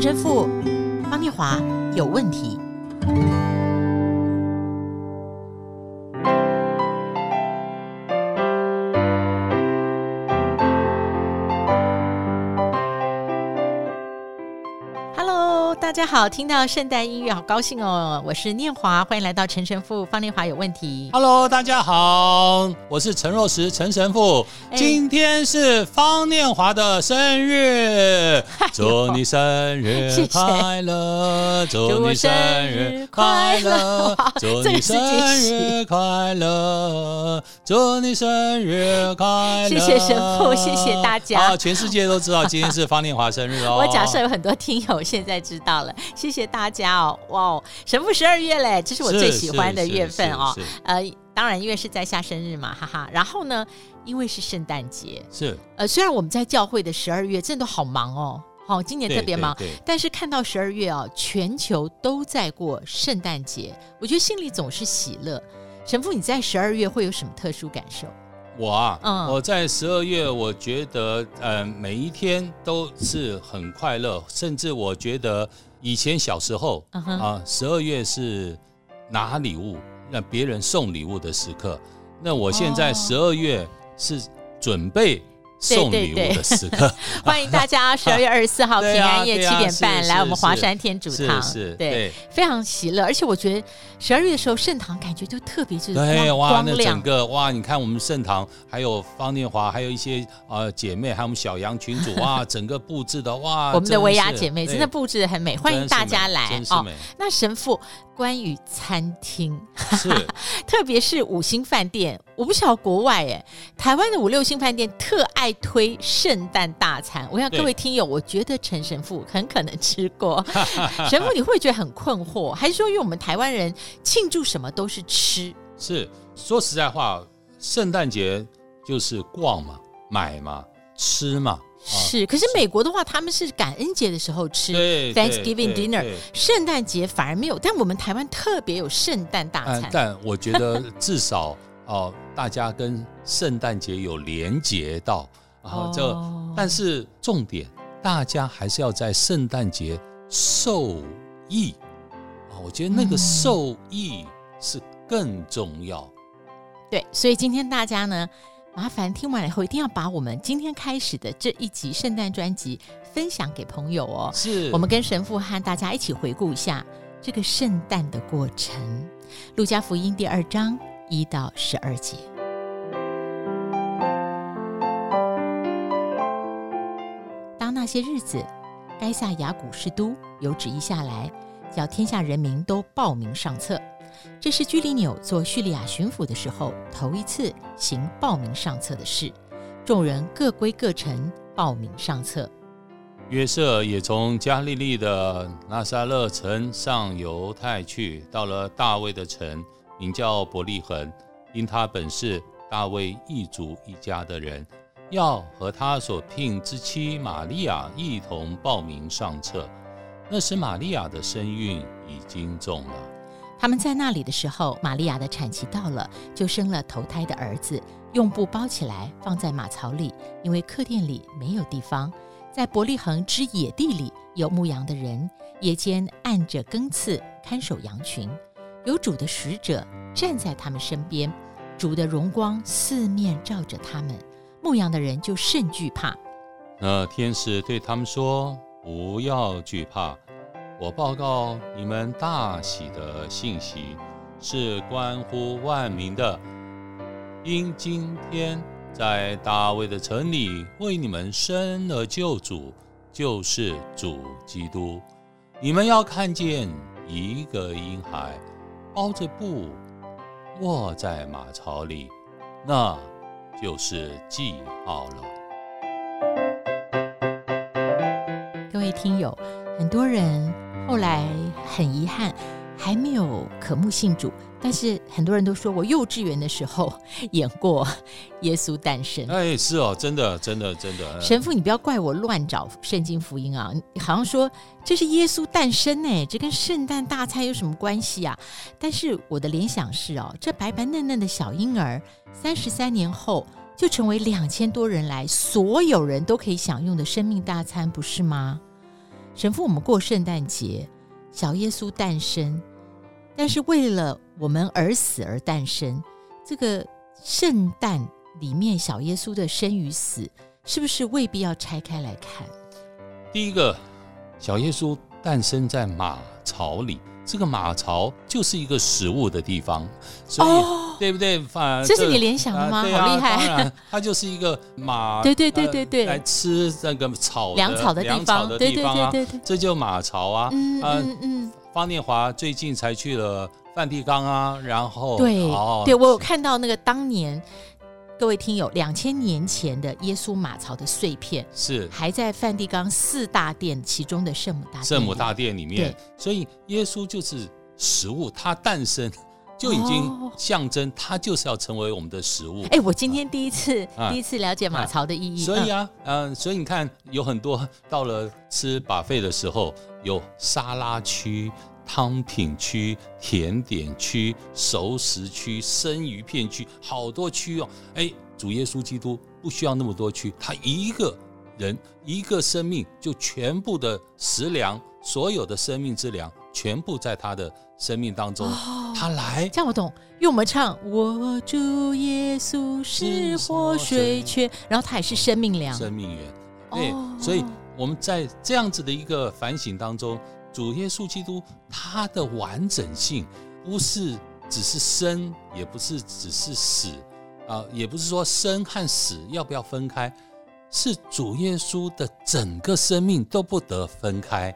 陈神父方念华有问题。家好，听到圣诞音乐好高兴哦！我是念华，欢迎来到陈神父方念华有问题。Hello，大家好，我是陈若石陈神父。哎、今天是方念华的生日，祝你生日快乐！祝你生日快乐！祝你生日快乐！祝你生日快乐！谢谢神父，谢谢大家。好，全世界都知道今天是方念华生日哦。我假设有很多听友现在知道。谢谢大家哦，哇哦，神父十二月嘞，这是我最喜欢的月份哦。呃，当然因为是在下生日嘛，哈哈。然后呢，因为是圣诞节，是呃，虽然我们在教会的十二月真的都好忙哦，好，今年特别忙，但是看到十二月哦，全球都在过圣诞节，我觉得心里总是喜乐。神父，你在十二月会有什么特殊感受？我啊，嗯，我在十二月，我觉得，呃，每一天都是很快乐，甚至我觉得。以前小时候、uh. 啊，十二月是拿礼物让别人送礼物的时刻。那我现在十二月是准备。送礼物的时刻，欢迎大家 十二月二十四号平安夜七点半来我们华山天主堂，是，对，非常喜乐。而且我觉得十二月的时候圣堂感觉就特别就是对哇，光那整个哇，你看我们圣堂还有方念华，还有一些呃姐妹，还有我们小杨群主哇，整个布置的哇，我们的维亚姐妹真的布置的很美，欢迎大家来哦。那神父。关于餐厅，是 特别是五星饭店，我不晓得国外哎，台湾的五六星饭店特爱推圣诞大餐。我想各位听友，我觉得陈神父很可能吃过。神父，你会觉得很困惑，还是说因为我们台湾人庆祝什么都是吃？是说实在话，圣诞节就是逛嘛、买嘛、吃嘛。是，可是美国的话，他们是感恩节的时候吃 Thanksgiving dinner，圣诞节反而没有。但我们台湾特别有圣诞大餐。但我觉得至少 哦，大家跟圣诞节有连结到，然后就，但是重点，大家还是要在圣诞节受益啊。我觉得那个受益是更重要。对，所以今天大家呢。麻烦听完了以后，一定要把我们今天开始的这一集圣诞专辑分享给朋友哦。是，我们跟神父和大家一起回顾一下这个圣诞的过程。路加福音第二章一到十二节。当那些日子，该撒亚古士都有旨意下来，叫天下人民都报名上册。这是居里纽做叙利亚巡抚的时候头一次行报名上册的事，众人各归各城报名上册。约瑟也从加利利的拿撒勒城上犹太去，到了大卫的城，名叫伯利恒，因他本是大卫一族一家的人，要和他所聘之妻玛利亚一同报名上册。那时玛利亚的身孕已经重了。他们在那里的时候，玛利亚的产期到了，就生了头胎的儿子，用布包起来，放在马槽里，因为客店里没有地方。在伯利恒之野地里有牧羊的人，夜间按着更次看守羊群，有主的使者站在他们身边，主的荣光四面照着他们，牧羊的人就甚惧怕。那天使对他们说：“不要惧怕。”我报告你们大喜的信息，是关乎万民的。因今天在大卫的城里为你们生了救主，就是主基督。你们要看见一个婴孩包着布卧在马槽里，那就是记号了。各位听友，很多人。后来很遗憾，还没有渴慕信主。但是很多人都说我幼稚园的时候演过耶稣诞生。哎，是哦，真的，真的，真的。神父，你不要怪我乱找圣经福音啊！好像说这是耶稣诞生呢，这跟圣诞大餐有什么关系啊？但是我的联想是哦，这白白嫩嫩的小婴儿，三十三年后就成为两千多人来所有人都可以享用的生命大餐，不是吗？神父，我们过圣诞节，小耶稣诞生，但是为了我们而死而诞生，这个圣诞里面小耶稣的生与死，是不是未必要拆开来看？第一个，小耶稣诞生在马槽里。这个马槽就是一个食物的地方，所以、哦、对不对？反这是你联想的吗？啊、好厉害！它就是一个马，对对对对对，来吃那个草粮草的地方，对对对对对，这就马槽啊。嗯嗯嗯。方念华最近才去了梵蒂冈啊，然后对，对我有看到那个当年。各位听友，两千年前的耶稣马槽的碎片是。还在梵蒂冈四大殿其中的圣母大殿。圣母大殿里面，所以耶稣就是食物，它诞生就已经象征，它就是要成为我们的食物。哎、哦，我今天第一次、啊、第一次了解马槽的意义，所以啊，嗯、呃，所以你看，有很多到了吃 buffet 的时候，有沙拉区。汤品区、甜点区、熟食区、生鱼片区，好多区哦。哎，主耶稣基督不需要那么多区，他一个人一个生命就全部的食粮，所有的生命之粮全部在他的生命当中。哦、他来，这样我懂。因为我们唱“我主耶稣是活水泉”，然后他也是生命粮、生命源。对，哦、所以我们在这样子的一个反省当中。主耶稣基督，他的完整性不是只是生，也不是只是死，啊，也不是说生和死要不要分开，是主耶稣的整个生命都不得分开，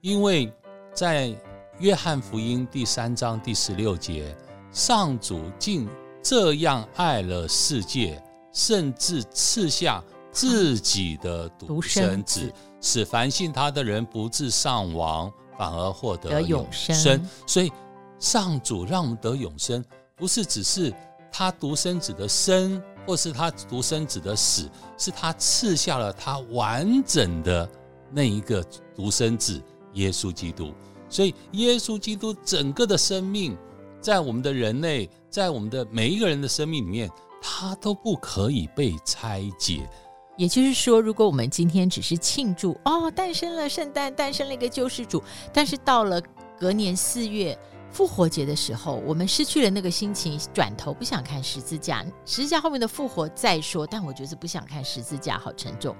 因为在约翰福音第三章第十六节，上主竟这样爱了世界，甚至赐下自己的独生子。使凡信他的人不致丧亡，反而获得永生。永生。所以，上主让我们得永生，不是只是他独生子的生，或是他独生子的死，是他赐下了他完整的那一个独生子耶稣基督。所以，耶稣基督整个的生命，在我们的人类，在我们的每一个人的生命里面，他都不可以被拆解。也就是说，如果我们今天只是庆祝哦，诞生了圣诞，诞生了一个救世主，但是到了隔年四月复活节的时候，我们失去了那个心情，转头不想看十字架，十字架后面的复活再说。但我觉得不想看十字架，好沉重。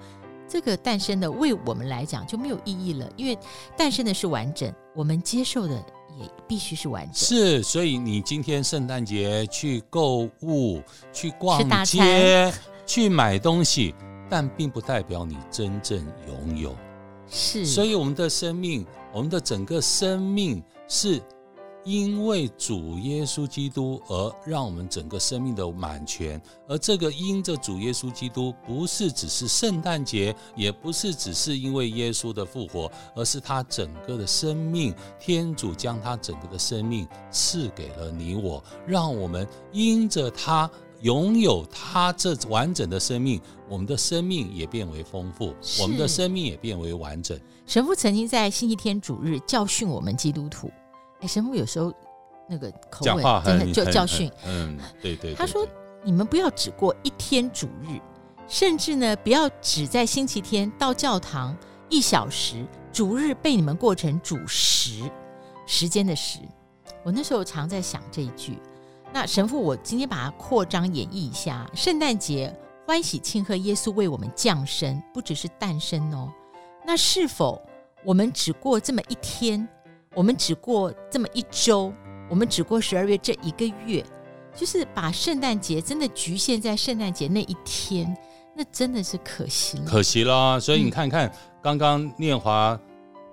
这个诞生的为我们来讲就没有意义了，因为诞生的是完整，我们接受的也必须是完整。是，所以你今天圣诞节去购物、去逛街、去买东西。但并不代表你真正拥有，是。所以我们的生命，我们的整个生命，是因为主耶稣基督而让我们整个生命的满全。而这个因着主耶稣基督，不是只是圣诞节，也不是只是因为耶稣的复活，而是他整个的生命。天主将他整个的生命赐给了你我，让我们因着他。拥有他这完整的生命，我们的生命也变为丰富，我们的生命也变为完整。神父曾经在星期天主日教训我们基督徒，哎，神父有时候那个口吻真的就教训，嗯，对对，对。他说：“你们不要只过一天主日，甚至呢，不要只在星期天到教堂一小时，主日被你们过成主时，时间的时。”我那时候常在想这一句。那神父，我今天把它扩张演绎一下。圣诞节欢喜庆贺耶稣为我们降生，不只是诞生哦。那是否我们只过这么一天？我们只过这么一周？我们只过十二月这一个月？就是把圣诞节真的局限在圣诞节那一天，那真的是可惜了，可惜啦。所以你看看，嗯、刚刚念华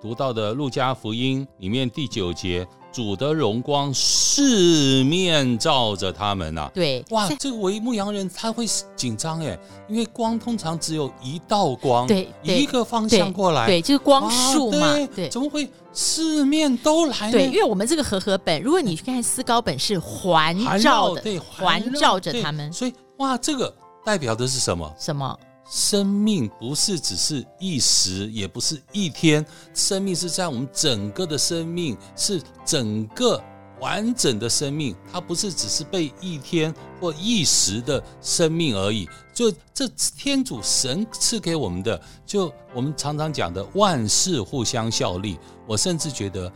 读到的《路加福音》里面第九节。主的荣光四面照着他们呐、啊，对，哇，这个为牧羊人他会紧张哎，因为光通常只有一道光，对，一个方向过来，对，对就是光束嘛，对，对，怎么会四面都来呢？对，因为我们这个和合本，如果你去看思高本是环绕的，对，环绕着他们，所以哇，这个代表的是什么？什么？生命不是只是一时，也不是一天，生命是在我们整个的生命，是整个完整的生命，它不是只是被一天或一时的生命而已。就这天主神赐给我们的，就我们常常讲的万事互相效力。我甚至觉得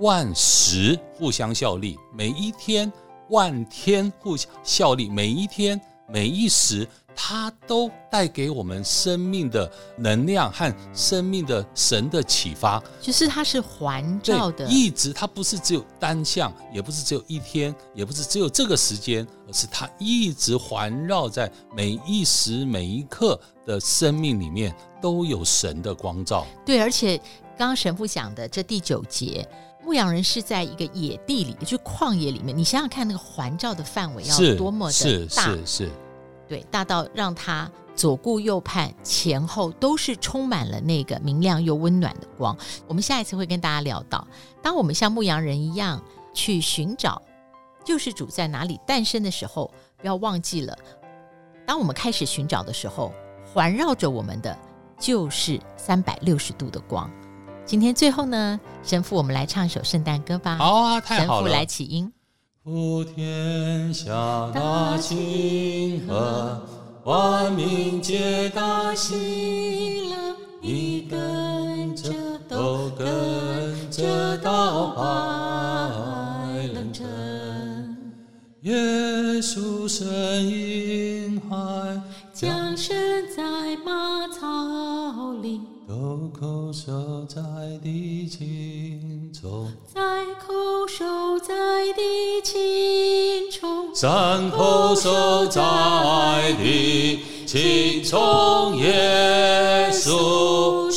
万时互相效力，每一天万天互相效力，每一天每一时。它都带给我们生命的能量和生命的神的启发，就是它是环绕的，一直它不是只有单向，也不是只有一天，也不是只有这个时间，而是它一直环绕在每一时每一刻的生命里面都有神的光照。对，而且刚刚神父讲的这第九节，牧羊人是在一个野地里，也就是旷野里面，你想想看，那个环照的范围要多么的大，是是是。是是对，大到让他左顾右盼，前后都是充满了那个明亮又温暖的光。我们下一次会跟大家聊到，当我们像牧羊人一样去寻找救世主在哪里诞生的时候，不要忘记了，当我们开始寻找的时候，环绕着我们的就是三百六十度的光。今天最后呢，神父，我们来唱一首圣诞歌吧。好啊，太好了。神父来起音。普天下大清和，万民皆大喜乐，你跟着都跟着到白了城。耶稣生婴孩降生在马槽里，豆蔻守在地青葱，在口守在地青葱，山口守在地青葱，耶稣。